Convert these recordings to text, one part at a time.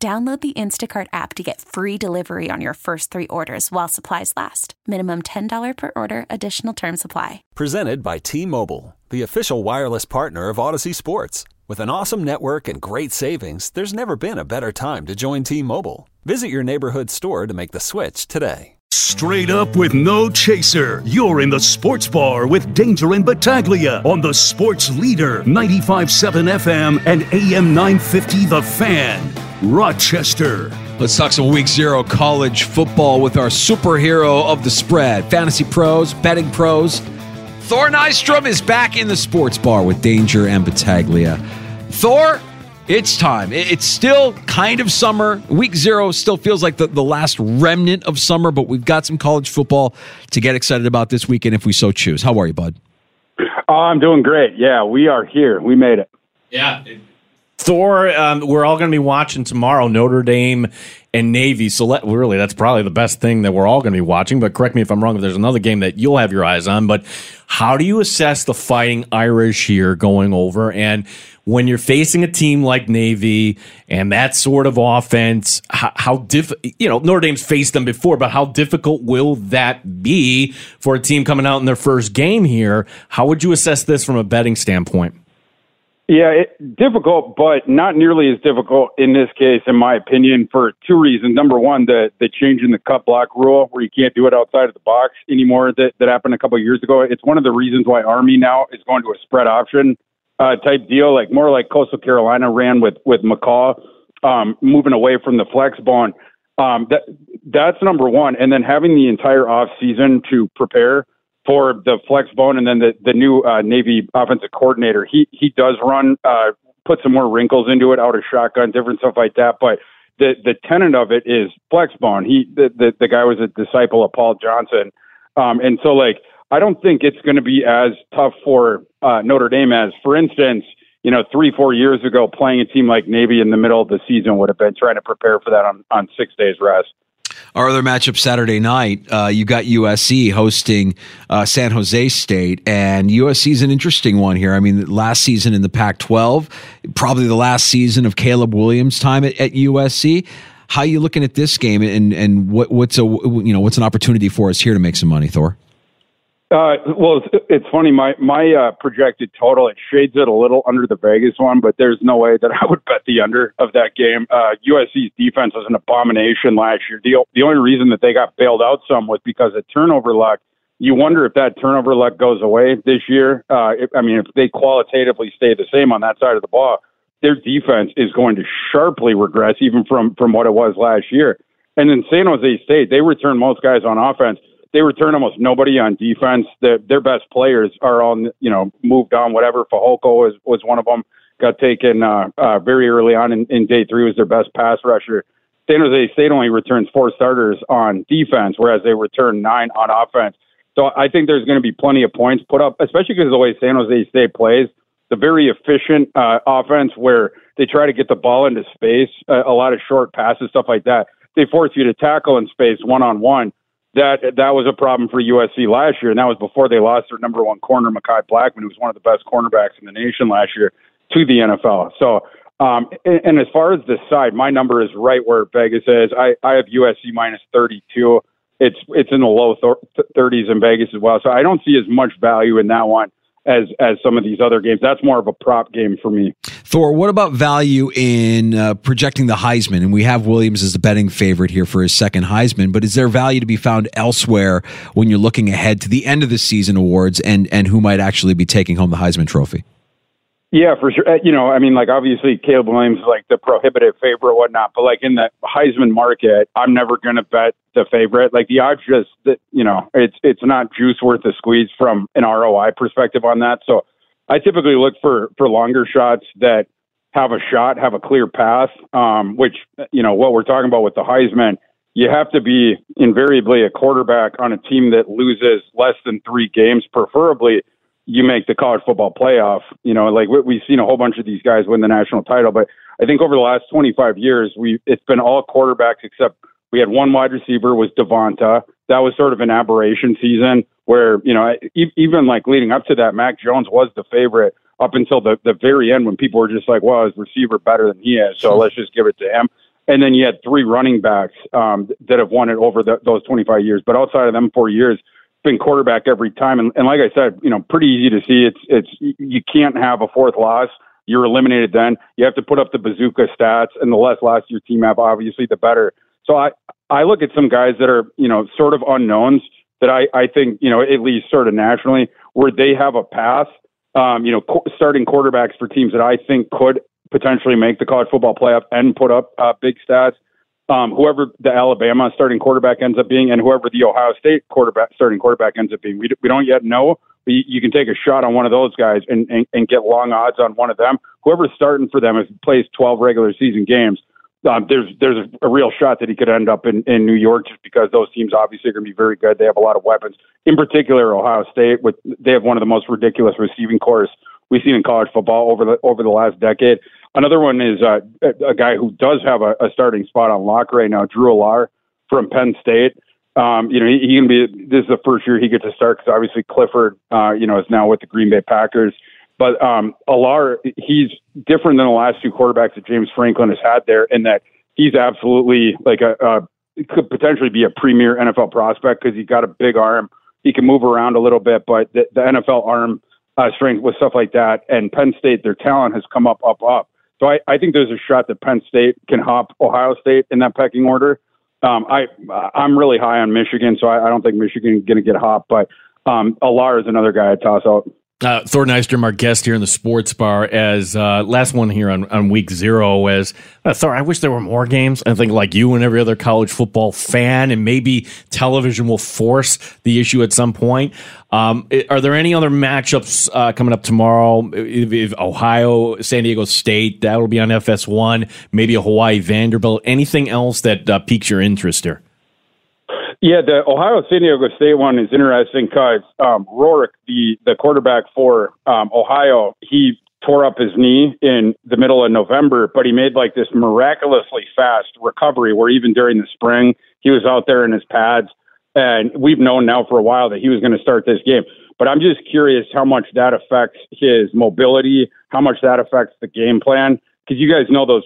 Download the Instacart app to get free delivery on your first three orders while supplies last. Minimum $10 per order, additional term supply. Presented by T Mobile, the official wireless partner of Audacy Sports. With an awesome network and great savings, there's never been a better time to join T Mobile. Visit your neighborhood store to make the switch today. Straight up with no chaser. You're in the sports bar with Danger and Battaglia on the sports leader 95.7 FM and AM 950 The Fan. Rochester. Let's talk some week zero college football with our superhero of the spread, fantasy pros, betting pros. Thor Nystrom is back in the sports bar with Danger and Battaglia. Thor, it's time. It's still kind of summer. Week zero still feels like the, the last remnant of summer, but we've got some college football to get excited about this weekend if we so choose. How are you, bud? Oh, I'm doing great. Yeah, we are here. We made it. Yeah, Thor, um, we're all going to be watching tomorrow Notre Dame and Navy. So let, really, that's probably the best thing that we're all going to be watching. But correct me if I'm wrong. If there's another game that you'll have your eyes on, but how do you assess the Fighting Irish here going over? And when you're facing a team like Navy and that sort of offense, how, how you know, Notre Dame's faced them before, but how difficult will that be for a team coming out in their first game here? How would you assess this from a betting standpoint? Yeah, it, difficult, but not nearly as difficult in this case, in my opinion, for two reasons. Number one, the the change in the cut block rule, where you can't do it outside of the box anymore, that that happened a couple of years ago. It's one of the reasons why Army now is going to a spread option uh, type deal, like more like Coastal Carolina ran with with McCall, um, moving away from the flex bone. Um, that that's number one, and then having the entire off season to prepare for the flex bone, and then the the new uh, Navy offensive coordinator. He he does run uh, put some more wrinkles into it, out of shotgun, different stuff like that. But the the tenet of it is flex bone. He the the, the guy was a disciple of Paul Johnson, um, and so like I don't think it's going to be as tough for uh, Notre Dame as, for instance. You know, three, four years ago, playing a team like Navy in the middle of the season would have been trying to prepare for that on, on six days rest. Our other matchup Saturday night, uh, you got USC hosting uh, San Jose State, and USC is an interesting one here. I mean, last season in the Pac-12, probably the last season of Caleb Williams' time at, at USC. How are you looking at this game, and and what, what's a you know what's an opportunity for us here to make some money, Thor? Uh, well, it's, it's funny. My my uh, projected total it shades it a little under the Vegas one, but there's no way that I would bet the under of that game. Uh, USC's defense was an abomination last year. The the only reason that they got bailed out some was because of turnover luck. You wonder if that turnover luck goes away this year. Uh, if, I mean, if they qualitatively stay the same on that side of the ball, their defense is going to sharply regress, even from from what it was last year. And then San Jose State, they return most guys on offense they return almost nobody on defense. The, their best players are on, you know, moved on. Whatever. Fehoko was was one of them. Got taken uh, uh, very early on in, in day three. Was their best pass rusher. San Jose State only returns four starters on defense, whereas they return nine on offense. So I think there's going to be plenty of points put up, especially because of the way San Jose State plays. The very efficient uh, offense where they try to get the ball into space, uh, a lot of short passes, stuff like that. They force you to tackle in space one on one that that was a problem for USC last year, and that was before they lost their number one corner, Mekhi Blackmon, who was one of the best cornerbacks in the nation last year, to the NFL. So, um, and, and as far as the side, my number is right where Vegas is. I, I have USC minus 32. It's it's in the low th- 30s in Vegas as well. So I don't see as much value in that one as as some of these other games. That's more of a prop game for me. Thor, what about value in uh, projecting the Heisman? And we have Williams as the betting favorite here for his second Heisman, but is there value to be found elsewhere when you're looking ahead to the end of the season awards and and who might actually be taking home the Heisman Trophy? Yeah, for sure. Uh, you know, I mean, like obviously Caleb Williams is like the prohibitive favorite, or whatnot. But like in the Heisman market, I'm never going to bet the favorite. Like the odds just, you know, it's it's not juice worth the squeeze from an ROI perspective on that. So I typically look for for longer shots that have a shot, have a clear path. Um, which you know what we're talking about with the Heisman, you have to be invariably a quarterback on a team that loses less than three games, preferably. You make the college football playoff. You know, like we, we've seen a whole bunch of these guys win the national title, but I think over the last 25 years, we it's been all quarterbacks except we had one wide receiver was Devonta. That was sort of an aberration season where you know even like leading up to that, Mac Jones was the favorite up until the, the very end when people were just like, well, his receiver better than he is, so let's just give it to him. And then you had three running backs um, that have won it over the, those 25 years. But outside of them four years, been quarterback every time. And, and like I said, you know, pretty easy to see. It's it's you can't have a fourth loss. You're eliminated then. You have to put up the bazooka stats, and the less losses your team have, obviously, the better. So I I look at some guys that are you know sort of unknowns that I I think you know at least sort of nationally where they have a path um, you know, co- starting quarterbacks for teams that I think could potentially make the college football playoff and put up uh, big stats. Um, whoever the Alabama starting quarterback ends up being, and whoever the Ohio State quarterback starting quarterback ends up being, we, we don't yet know. But you, you can take a shot on one of those guys and, and, and get long odds on one of them. Whoever's starting for them, if he plays 12 regular season games, um, there's there's a real shot that he could end up in, in New York just because those teams obviously are going to be very good. They have a lot of weapons. In particular, Ohio State, with they have one of the most ridiculous receiving corps we've seen in college football over the over the last decade. Another one is uh, a, guy who does have a, a starting spot on lock right now, Drew Allar from Penn State. Um, you know, he, he can be. This is the first year he gets to start because obviously Clifford, uh, you know, is now with the Green Bay Packers. But um, Allar, he's different than the last two quarterbacks that James Franklin has had there in that he's absolutely like a, a could potentially be a premier NFL prospect because he's got a big arm. He can move around a little bit, but the, the NFL arm uh, strength with stuff like that, and Penn State, their talent has come up, up, up. So I, I think there's a shot that Penn State can hop Ohio State in that pecking order. Um, I I'm really high on Michigan, so I, I don't think Michigan is going to get hopped, but um, Allar is another guy I toss out. Uh, Thor Nystrom, our guest here in the sports bar, as uh, last one here on, on week zero. As uh, Thor, I wish there were more games. I think, like you and every other college football fan, and maybe television will force the issue at some point. Um, are there any other matchups uh, coming up tomorrow? If, if Ohio, San Diego State, that will be on FS1. Maybe a Hawaii Vanderbilt. Anything else that uh, piques your interest here? Yeah, the Ohio San Diego State one is interesting because um, Rourke, the the quarterback for um, Ohio, he tore up his knee in the middle of November, but he made like this miraculously fast recovery where even during the spring he was out there in his pads, and we've known now for a while that he was going to start this game. But I'm just curious how much that affects his mobility, how much that affects the game plan because you guys know those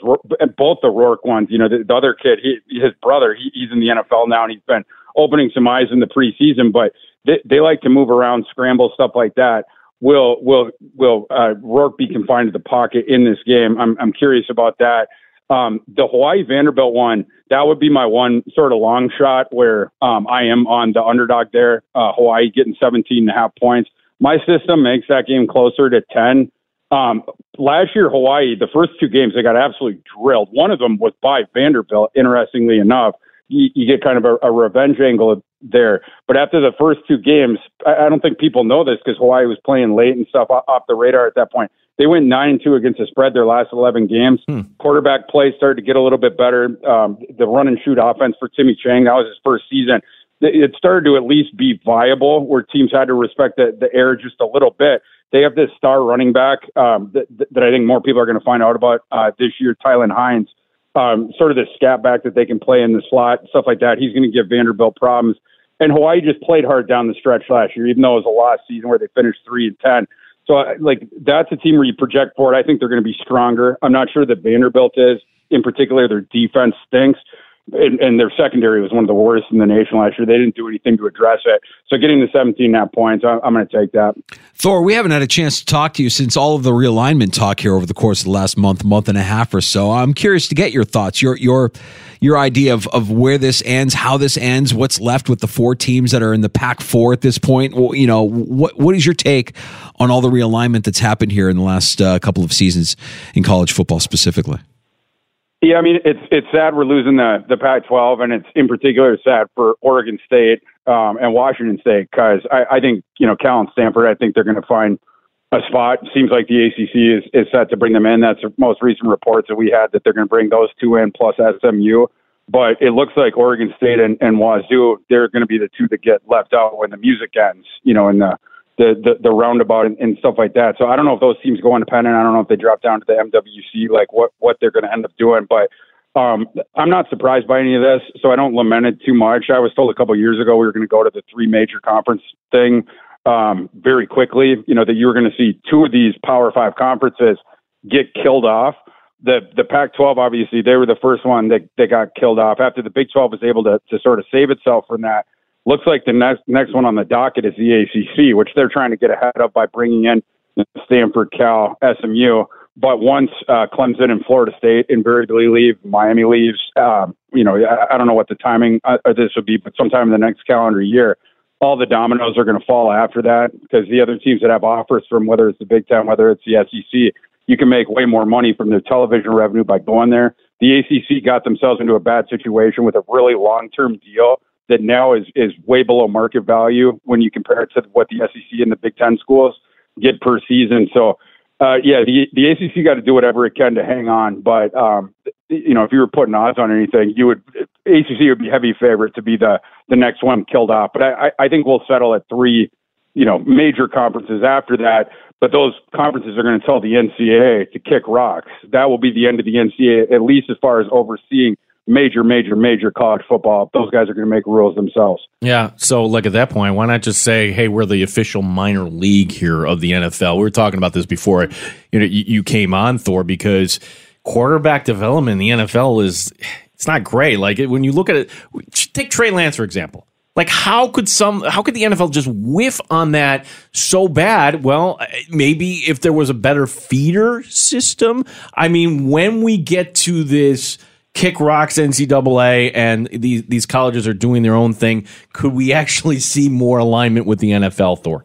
both the Rourke ones. You know, the, the other kid, he, his brother, he, he's in the NFL now, and he's been opening some eyes in the preseason, but they, they like to move around, scramble, stuff like that. Will will will uh, Rourke be confined to the pocket in this game? I'm I'm curious about that. Um, the Hawaii Vanderbilt one, that would be my one sort of long shot where um, I am on the underdog there. Uh, Hawaii getting 17 and a half points. My system makes that game closer to 10. Um, last year, Hawaii, the first two games, they got absolutely drilled. One of them was by Vanderbilt, interestingly enough you, you get kind of a, a revenge angle there. But after the first two games, I, I don't think people know this because Hawaii was playing late and stuff off the radar at that point. They went nine and two against the spread their last eleven games. Hmm. Quarterback play started to get a little bit better. Um, the run and shoot offense for Timmy Chang that was his first season. It started to at least be viable, where teams had to respect the, the air just a little bit. They have this star running back um, that, that I think more people are going to find out about uh, this year, Tylan Hines um, sort of the scat back that they can play in the slot, stuff like that. He's going to give Vanderbilt problems. And Hawaii just played hard down the stretch last year, even though it was a lost season where they finished three and ten. So, like, that's a team where you project for it. I think they're going to be stronger. I'm not sure that Vanderbilt is. In particular, their defense stinks and, and, their secondary was one of the worst in the nation last year. They didn't do anything to address it. So getting the 17 net points, I'm, I'm going to take that. Thor, we haven't had a chance to talk to you since all of the realignment talk here over the course of the last month, month and a half or so. I'm curious to get your thoughts, your your your idea of, of where this ends, how this ends, what's left with the four teams that are in the Pac four at this point. Well, you know, what what is your take on all the realignment that's happened here in the last uh, couple of seasons in college football specifically? Yeah, I mean it's it's sad we're losing the the Pac-12, and it's in particular sad for Oregon State um, and Washington State because I, I think you know Cal and Stanford. I think they're going to find a spot. Seems like the ACC is, is set to bring them in. That's the most recent reports that we had that they're going to bring those two in plus SMU. But it looks like Oregon State and, and Wazoo, they're going to be the two that get left out when the music ends, you know, in the the, the, the roundabout and, and stuff like that. So I don't know if those teams go independent. I don't know if they drop down to the MWC, like what, what they're going to end up doing. But um, I'm not surprised by any of this, so I don't lament it too much. I was told a couple of years ago we were going to go to the three major conference thing um, very quickly. You know that you were going to see two of these Power Five conferences get killed off. The the Pac-12 obviously they were the first one that that got killed off after the Big 12 was able to to sort of save itself from that. Looks like the next next one on the docket is the ACC, which they're trying to get ahead of by bringing in Stanford, Cal, SMU. But once uh, Clemson and Florida State invariably leave, Miami leaves. Um, you know, I, I don't know what the timing uh, of this would be, but sometime in the next calendar year, all the dominoes are going to fall after that because the other teams that have offers from whether it's the Big Ten, whether it's the SEC, you can make way more money from their television revenue by going there. The ACC got themselves into a bad situation with a really long-term deal that now is is way below market value when you compare it to what the SEC and the Big Ten schools get per season. So, uh, yeah, the the ACC got to do whatever it can to hang on. But um, you know, if you were putting odds on anything, you would ACC would be heavy favorite to be the the next one killed off. But I I think we'll settle at three, you know, major conferences after that. But those conferences are going to tell the NCAA to kick rocks. That will be the end of the NCAA, at least as far as overseeing major, major, major college football. Those guys are going to make rules themselves. Yeah. So, like at that point, why not just say, "Hey, we're the official minor league here of the NFL." We were talking about this before. You know, you, came on Thor because quarterback development in the NFL is it's not great. Like when you look at it, take Trey Lance for example. Like how could some how could the NFL just whiff on that so bad? Well, maybe if there was a better feeder system. I mean, when we get to this kick rocks NCAA and these these colleges are doing their own thing. Could we actually see more alignment with the NFL, Thor?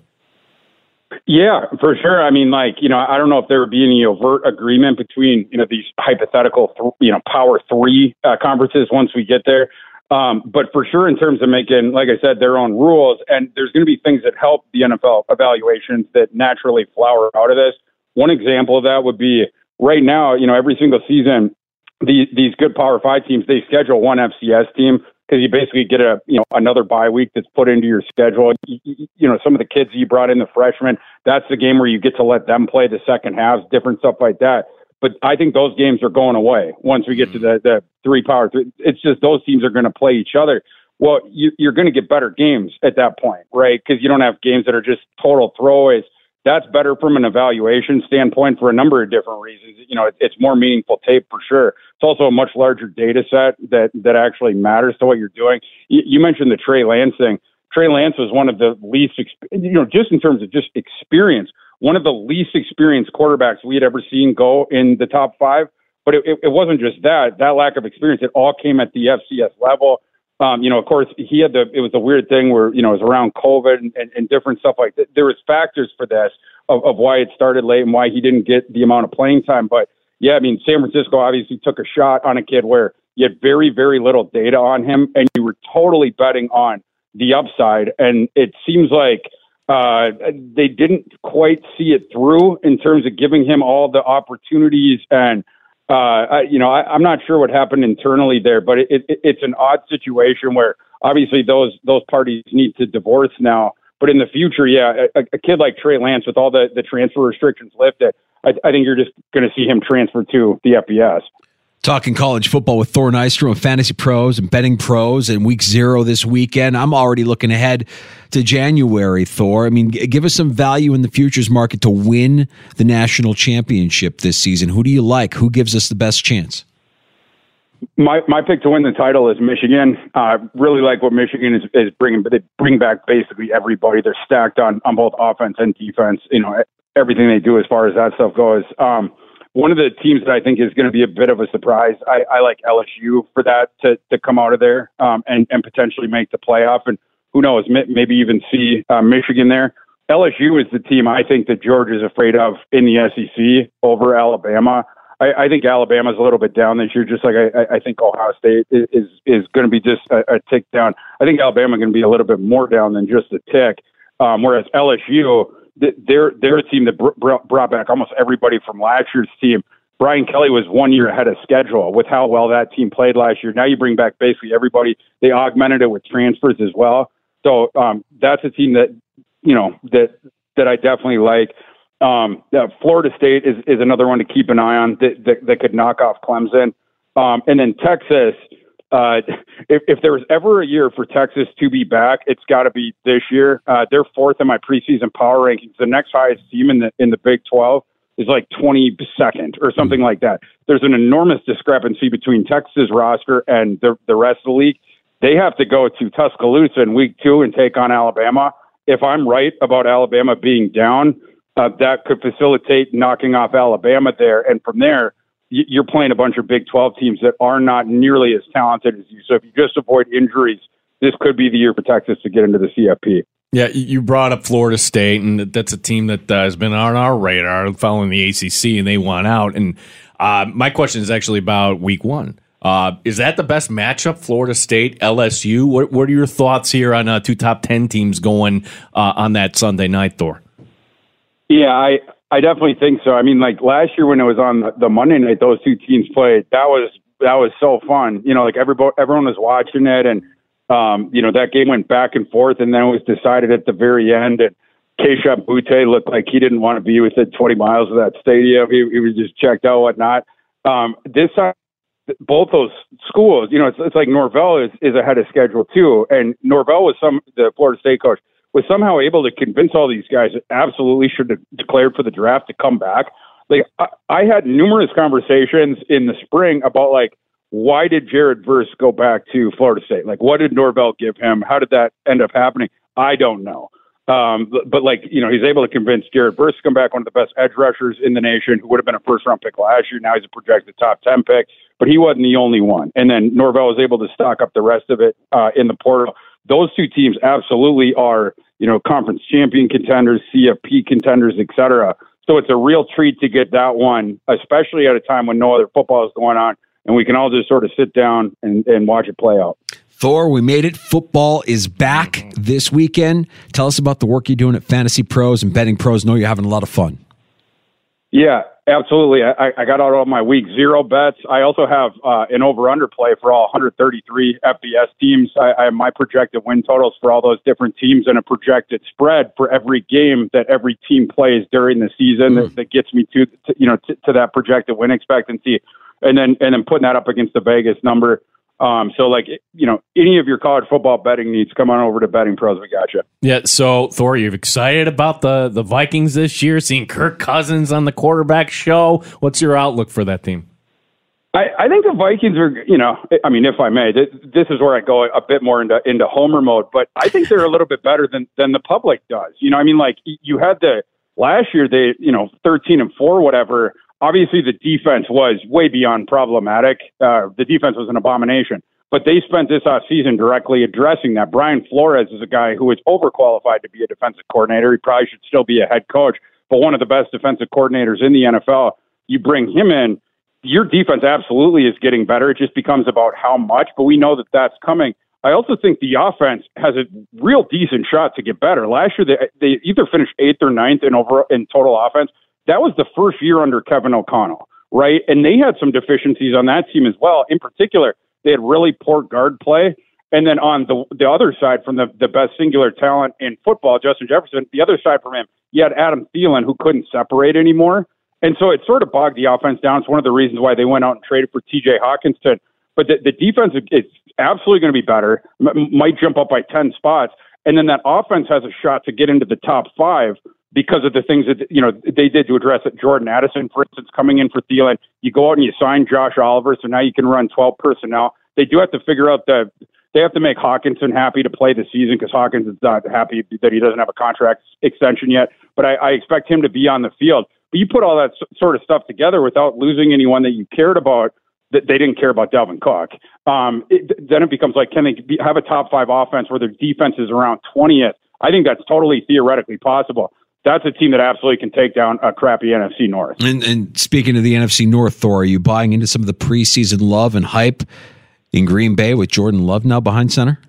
Yeah, for sure. I mean, like you know, I don't know if there would be any overt agreement between you know these hypothetical th- you know Power Three uh, conferences once we get there. Um, but for sure, in terms of making, like I said, their own rules, and there's going to be things that help the NFL evaluations that naturally flower out of this. One example of that would be right now, you know, every single season, the, these good Power Five teams they schedule one FCS team because you basically get a you know another bye week that's put into your schedule. You, you, know, some of the kids you brought in, the freshmen, that's the game where you get to let them play the second halves, different stuff like that. But I think those games are going away once we get to the, the three power three. It's just those teams are going to play each other. Well, you, you're going to get better games at that point, right? Because you don't have games that are just total throwaways that's better from an evaluation standpoint for a number of different reasons. You know, it's more meaningful tape for sure. It's also a much larger data set that that actually matters to what you're doing. You, you mentioned the Trey Lance thing. Trey Lance was one of the least, you know, just in terms of just experience, one of the least experienced quarterbacks we had ever seen go in the top five. But it, it, it wasn't just that; that lack of experience. It all came at the FCS level. Um, you know, of course, he had the. It was a weird thing where you know it was around COVID and, and, and different stuff like that. There was factors for this of, of why it started late and why he didn't get the amount of playing time. But yeah, I mean, San Francisco obviously took a shot on a kid where you had very, very little data on him, and you were totally betting on the upside. And it seems like uh, they didn't quite see it through in terms of giving him all the opportunities and uh, I, you know, I, I'm not sure what happened internally there, but it, it, it's an odd situation where obviously those those parties need to divorce now. But in the future, yeah, a, a kid like Trey Lance with all the the transfer restrictions lifted, I, I think you're just going to see him transfer to the FBS. Talking college football with Thor Nystrom of Fantasy Pros and Betting Pros and week zero this weekend. I'm already looking ahead to January, Thor. I mean, give us some value in the futures market to win the national championship this season. Who do you like? Who gives us the best chance? My my pick to win the title is Michigan. I uh, really like what Michigan is, is bringing, but they bring back basically everybody. They're stacked on on both offense and defense. You know everything they do as far as that stuff goes. Um, one of the teams that I think is going to be a bit of a surprise. I, I like LSU for that to, to come out of there um, and, and potentially make the playoff. And who knows, maybe even see uh, Michigan there. LSU is the team I think that George is afraid of in the SEC over Alabama. I, I think Alabama's a little bit down this year, just like I, I think Ohio State is is, is going to be just a, a tick down. I think Alabama going to be a little bit more down than just a tick. Um, whereas LSU, they're they're a team that br- brought back almost everybody from last year's team. Brian Kelly was one year ahead of schedule with how well that team played last year. Now you bring back basically everybody. They augmented it with transfers as well. So um, that's a team that you know that that I definitely like. Um, Florida State is, is another one to keep an eye on that, that, that could knock off Clemson. Um, and then Texas, uh, if, if there was ever a year for Texas to be back, it's got to be this year. Uh, they're fourth in my preseason power rankings. The next highest team in the in the Big 12 is like 22nd or something like that. There's an enormous discrepancy between Texas roster and the the rest of the league. They have to go to Tuscaloosa in week two and take on Alabama. If I'm right about Alabama being down, uh, that could facilitate knocking off Alabama there. And from there, you're playing a bunch of Big 12 teams that are not nearly as talented as you. So if you just avoid injuries, this could be the year for Texas to get into the CFP. Yeah, you brought up Florida State, and that's a team that uh, has been on our radar following the ACC, and they won out. And uh, my question is actually about Week One. Uh, is that the best matchup, Florida State, LSU? What, what are your thoughts here on uh, two top ten teams going uh, on that Sunday night, Thor? Yeah, I I definitely think so. I mean, like last year when it was on the Monday night, those two teams played. That was that was so fun. You know, like everybody everyone was watching it, and um, you know that game went back and forth, and then it was decided at the very end. And Kayshon Boutte looked like he didn't want to be within 20 miles of that stadium. He, he was just checked out, whatnot. Um, this time, both those schools, you know, it's, it's like Norvell is, is ahead of schedule too, and Norvell was some the Florida State coach was somehow able to convince all these guys that absolutely should have declared for the draft to come back. Like I, I had numerous conversations in the spring about like why did Jared Verse go back to Florida State? Like what did Norvell give him? How did that end up happening? I don't know. Um, but, but like you know, he's able to convince Jared Verse to come back, one of the best edge rushers in the nation, who would have been a first round pick last year. Now he's a projected top ten pick, but he wasn't the only one. And then Norvell was able to stock up the rest of it uh, in the portal those two teams absolutely are, you know, conference champion contenders, CFP contenders, et cetera. So it's a real treat to get that one, especially at a time when no other football is going on, and we can all just sort of sit down and, and watch it play out. Thor, we made it. Football is back this weekend. Tell us about the work you're doing at Fantasy Pros and Betting Pros. Know you're having a lot of fun. Yeah, absolutely. I, I got out all my week zero bets. I also have uh, an over under play for all 133 FBS teams. I, I have my projected win totals for all those different teams and a projected spread for every game that every team plays during the season mm. that, that, gets me to, to you know to, to that projected win expectancy, and then and then putting that up against the Vegas number. Um, so like you know, any of your college football betting needs, come on over to Betting Pros. We got you. Yeah. So Thor, you're excited about the the Vikings this year? Seeing Kirk Cousins on the quarterback show. What's your outlook for that team? I, I think the Vikings are, you know, I mean, if I may, this, this is where I go a bit more into into homer mode. But I think they're a little bit better than than the public does. You know, I mean, like you had the last year, they, you know, thirteen and four, whatever Obviously, the defense was way beyond problematic. Uh, the defense was an abomination. But they spent this offseason directly addressing that. Brian Flores is a guy who is overqualified to be a defensive coordinator. He probably should still be a head coach, but one of the best defensive coordinators in the NFL. You bring him in, your defense absolutely is getting better. It just becomes about how much, but we know that that's coming. I also think the offense has a real decent shot to get better. Last year, they, they either finished eighth or ninth in over in total offense that was the first year under Kevin O'Connell, right? And they had some deficiencies on that team as well. In particular, they had really poor guard play. And then on the the other side, from the, the best singular talent in football, Justin Jefferson, the other side from him, you had Adam Thielen, who couldn't separate anymore. And so it sort of bogged the offense down. It's one of the reasons why they went out and traded for TJ Hockenson. But the, the defense is absolutely going to be better, M- might jump up by 10 spots. And then that offense has a shot to get into the top five because of the things that you know they did to address it. Jordan Addison, for instance, coming in for Thielen, you go out and you sign Josh Oliver, so now you can run 12 personnel. They do have to figure out the they have to make Hockenson happy to play the season because Hockenson's not happy that he doesn't have a contract extension yet. But I, I expect him to be on the field. But you put all that sort of stuff together without losing anyone that you cared about. That they didn't care about Dalvin Cook. Um, it, then it becomes like, can they be, have a top five offense where their defense is around 20th? I think that's totally theoretically possible that's a team that absolutely can take down a crappy NFC North. And, and speaking of the NFC North, Thor, are you buying into some of the preseason love and hype in Green Bay with Jordan Love now behind center?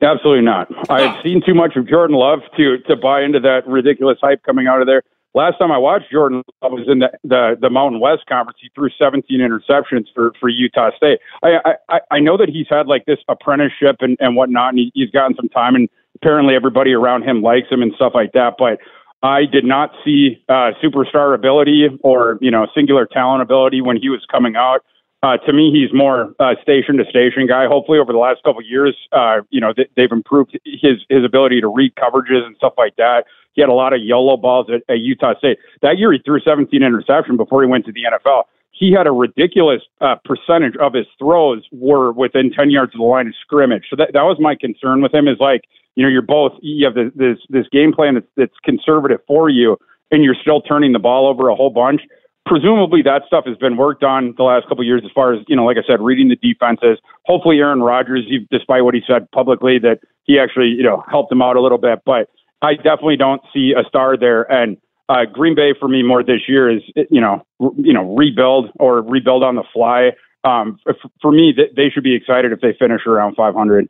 Absolutely not. I've seen too much of Jordan Love to to buy into that ridiculous hype coming out of there. Last time I watched Jordan Love was in the, the the Mountain West Conference. He threw 17 interceptions for for Utah State. I I, I know that he's had like this apprenticeship and and whatnot, and he, he's gotten some time, and apparently everybody around him likes him and stuff like that. But I did not see uh, superstar ability or you know singular talent ability when he was coming out. Uh, to me, he's more uh, station to station guy. Hopefully, over the last couple of years, uh, you know th- they've improved his his ability to read coverages and stuff like that. He had a lot of yellow balls at, at Utah State. That year, he threw 17 interception before he went to the NFL. He had a ridiculous uh, percentage of his throws were within 10 yards of the line of scrimmage. So that that was my concern with him. Is like you know you're both you have this this, this game plan that's, that's conservative for you, and you're still turning the ball over a whole bunch presumably that stuff has been worked on the last couple years as far as you know like i said reading the defenses hopefully aaron rodgers despite what he said publicly that he actually you know helped him out a little bit but i definitely don't see a star there and uh, green bay for me more this year is you know re, you know rebuild or rebuild on the fly um, for, for me they should be excited if they finish around 500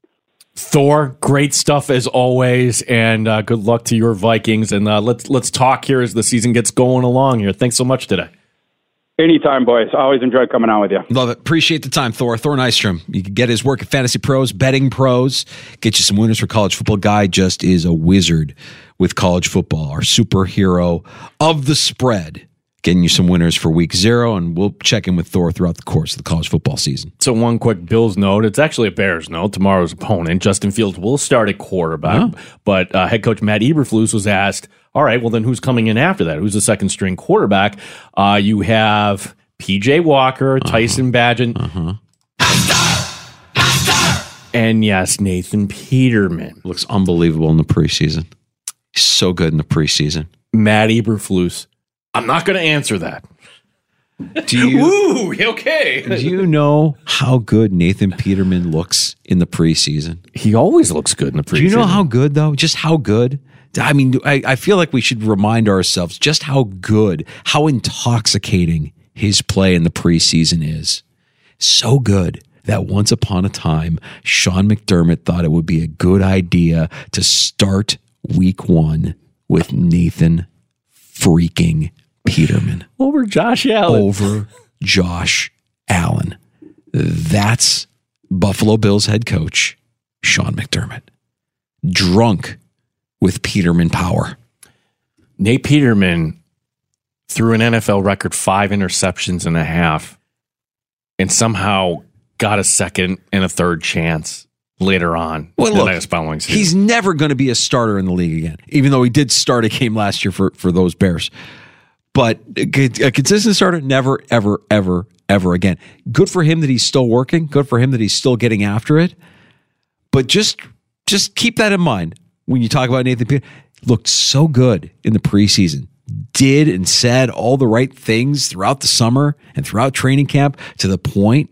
Thor, great stuff as always, and uh, good luck to your Vikings. And uh, let's let's talk here as the season gets going along. Here, thanks so much today. Anytime, boys. I always enjoy coming on with you. Love it. Appreciate the time, Thor. Thor Nystrom. You can get his work at Fantasy Pros, Betting Pros. Get you some winners for college football. Guy just is a wizard with college football. Our superhero of the spread. Getting you some winners for week zero, and we'll check in with Thor throughout the course of the college football season. So, one quick Bills note. It's actually a Bears note. Tomorrow's opponent, Justin Fields, will start at quarterback, but uh, head coach Matt Eberflus was asked, all right, well, then who's coming in after that? Who's the second string quarterback? Uh, you have PJ Walker, uh-huh. Tyson Bagent, uh-huh. and yes, Nathan Peterman. Looks unbelievable in the preseason. So good in the preseason. Matt Eberflus. I'm not going to answer that. Do you? Ooh, okay. do you know how good Nathan Peterman looks in the preseason? He always looks good in the preseason. Do you know how good though? Just how good? I mean, I, I feel like we should remind ourselves just how good, how intoxicating his play in the preseason is. So good that once upon a time, Sean McDermott thought it would be a good idea to start week one with Nathan freaking Peterman. Over Josh Allen. Over Josh Allen. That's Buffalo Bills head coach, Sean McDermott. Drunk with Peterman power. Nate Peterman threw an NFL record five interceptions and a half and somehow got a second and a third chance later on well, the look, following season. He's never going to be a starter in the league again, even though he did start a game last year for, for those Bears. But a consistent starter, never, ever, ever, ever again. Good for him that he's still working. Good for him that he's still getting after it. But just just keep that in mind when you talk about Nathan Peterman. Looked so good in the preseason did and said all the right things throughout the summer and throughout training camp to the point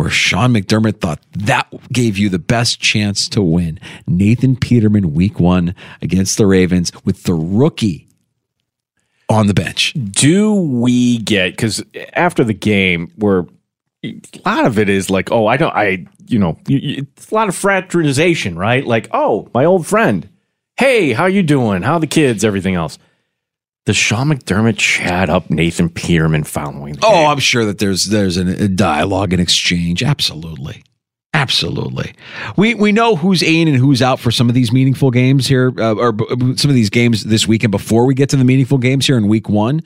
where Sean McDermott thought that gave you the best chance to win. Nathan Peterman, week one against the Ravens with the rookie on the bench. Do we get, because after the game, where a lot of it is like, oh, I don't, I, you know, it's a lot of fraternization, right? Like, oh, my old friend. Hey, how you doing? How the kids? Everything else. Does Sean McDermott chat up Nathan Peterman following? oh, game? I'm sure that there's there's a dialogue and exchange. Absolutely, absolutely. We we know who's in and who's out for some of these meaningful games here, uh, or some of these games this weekend before we get to the meaningful games here in Week One.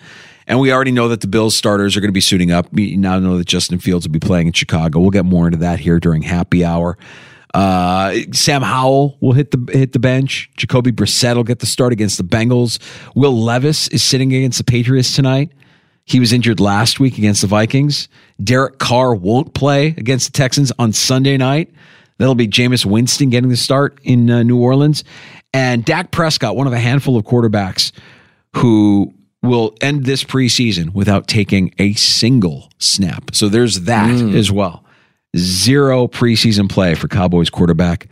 And we already know that the Bills starters are going to be suiting up. We now know that Justin Fields will be playing in Chicago. We'll get more into that here during happy hour. Uh, Sam Howell will hit the hit the bench. Jacoby Brissett will get the start against the Bengals. Will Levis is sitting against the Patriots tonight. He was injured last week against the Vikings. Derek Carr won't play against the Texans on Sunday night. That'll be Jameis Winston getting the start in uh, New Orleans. And Dak Prescott, one of a handful of quarterbacks who will end this preseason without taking a single snap. So there's that mm. as well zero preseason play for Cowboys quarterback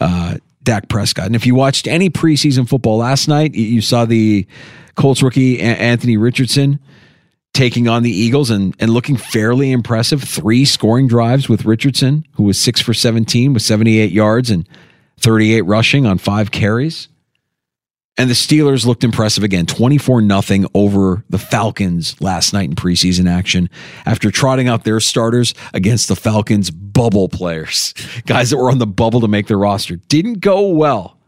uh, Dak Prescott. And if you watched any preseason football last night, you saw the Colts rookie Anthony Richardson taking on the Eagles and, and looking fairly impressive. Three scoring drives with Richardson, who was six for 17 with 78 yards and 38 rushing on five carries. And the Steelers looked impressive again, 24 nothing over the Falcons last night in preseason action after trotting out their starters against the Falcons bubble players, guys that were on the bubble to make their roster. Didn't go well.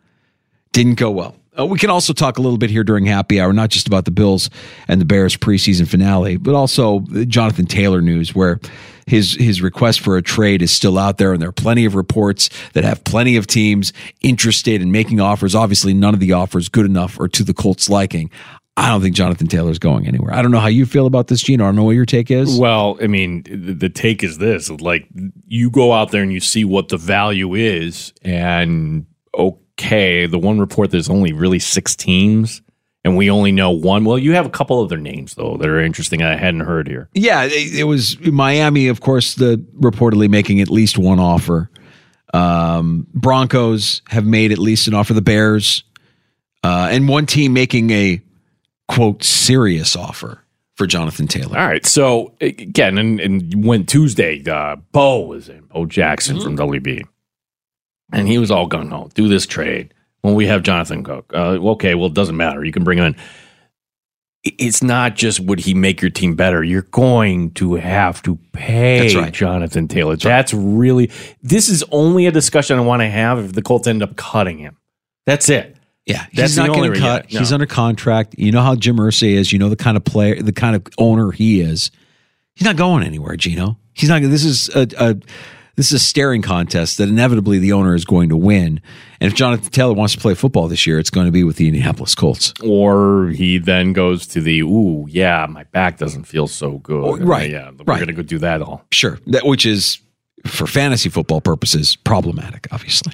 Didn't go well. Uh, we can also talk a little bit here during happy hour, not just about the Bills and the Bears preseason finale, but also Jonathan Taylor news, where his his request for a trade is still out there, and there are plenty of reports that have plenty of teams interested in making offers. Obviously, none of the offers good enough or to the Colts' liking. I don't think Jonathan Taylor's going anywhere. I don't know how you feel about this, Gene. I don't know what your take is. Well, I mean, the take is this: like you go out there and you see what the value is, and okay, the one report there's only really six teams and we only know one. Well, you have a couple other names though that are interesting. I hadn't heard here. Yeah, it, it was Miami, of course, the reportedly making at least one offer. Um, Broncos have made at least an offer. The Bears, uh, and one team making a quote serious offer for Jonathan Taylor. All right. So again, and, and when Tuesday, uh, Bo was in, Bo Jackson mm-hmm. from WB, and he was all going, "Oh, do this trade." when we have Jonathan Cook. Uh, okay, well, it doesn't matter. You can bring him in. It's not just would he make your team better. You're going to have to pay right. Jonathan Taylor. That's, That's right. really this is only a discussion I want to have if the Colts end up cutting him. That's it. Yeah, That's he's not getting cut. No. He's under contract. You know how Jim Irsay is. You know the kind of player, the kind of owner he is. He's not going anywhere, Gino. He's not. This is a, a this is a staring contest that inevitably the owner is going to win. And if Jonathan Taylor wants to play football this year, it's going to be with the Indianapolis Colts. Or he then goes to the, ooh, yeah, my back doesn't feel so good. Oh, right. Yeah, we're right. going to go do that all. Sure. That, which is, for fantasy football purposes, problematic, obviously.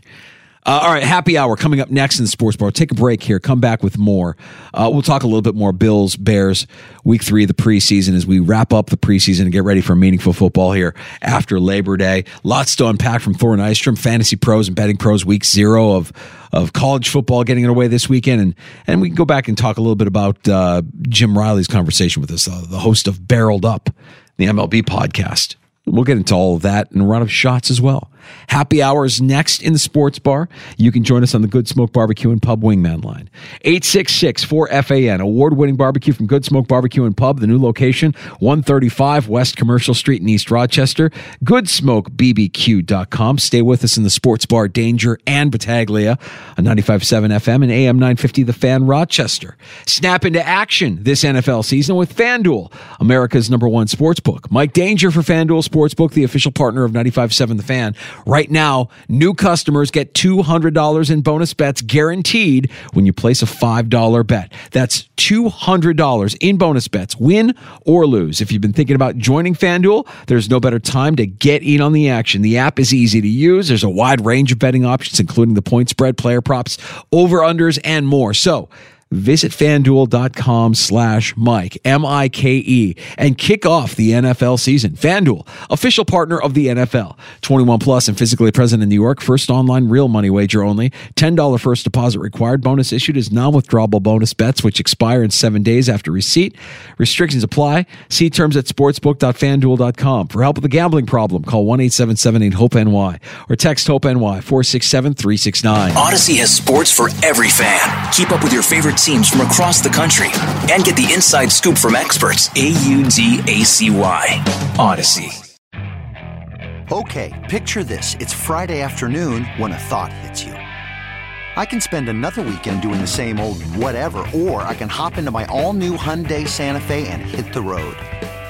Uh, all right, happy hour coming up next in the sports bar. Take a break here. Come back with more. Uh, we'll talk a little bit more Bills, Bears, week three of the preseason as we wrap up the preseason and get ready for meaningful football here after Labor Day. Lots to unpack from Thor and Nystrom, fantasy pros and betting pros, week zero of of college football getting underway this weekend, and and we can go back and talk a little bit about uh, Jim Riley's conversation with us, uh, the host of Barreled Up, the MLB podcast. We'll get into all of that and a run of shots as well. Happy hours next in the sports bar. You can join us on the Good Smoke Barbecue and Pub Wingman line. 866 4FAN, award winning barbecue from Good Smoke Barbecue and Pub, the new location, 135 West Commercial Street in East Rochester. GoodsmokeBBQ.com. Stay with us in the sports bar Danger and Battaglia on 95.7 FM and AM 950 The Fan Rochester. Snap into action this NFL season with FanDuel, America's number one sports book. Mike Danger for FanDuel Sportsbook, the official partner of 95.7 The Fan. Right now, new customers get $200 in bonus bets guaranteed when you place a $5 bet. That's $200 in bonus bets, win or lose. If you've been thinking about joining FanDuel, there's no better time to get in on the action. The app is easy to use. There's a wide range of betting options, including the point spread, player props, over unders, and more. So, Visit fanduel.com slash Mike, M I K E, and kick off the NFL season. FanDuel, official partner of the NFL. 21 plus and physically present in New York. First online real money wager only. $10 first deposit required. Bonus issued is non withdrawable bonus bets, which expire in seven days after receipt. Restrictions apply. See terms at sportsbook.fanduel.com. For help with a gambling problem, call 1 877 HOPE NY or text HOPE NY 467 369. Audacy has sports for every fan. Keep up with your favorite teams from across the country and get the inside scoop from experts. A U D A C Y. Audacy. Okay, picture this. It's Friday afternoon when a thought hits you. I can spend another weekend doing the same old whatever, or I can hop into my all new Hyundai Santa Fe and hit the road.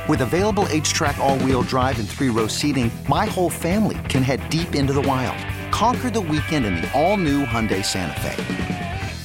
With available HTRAC, all wheel drive, and three row seating, my whole family can head deep into the wild. Conquer the weekend in the all new Hyundai Santa Fe.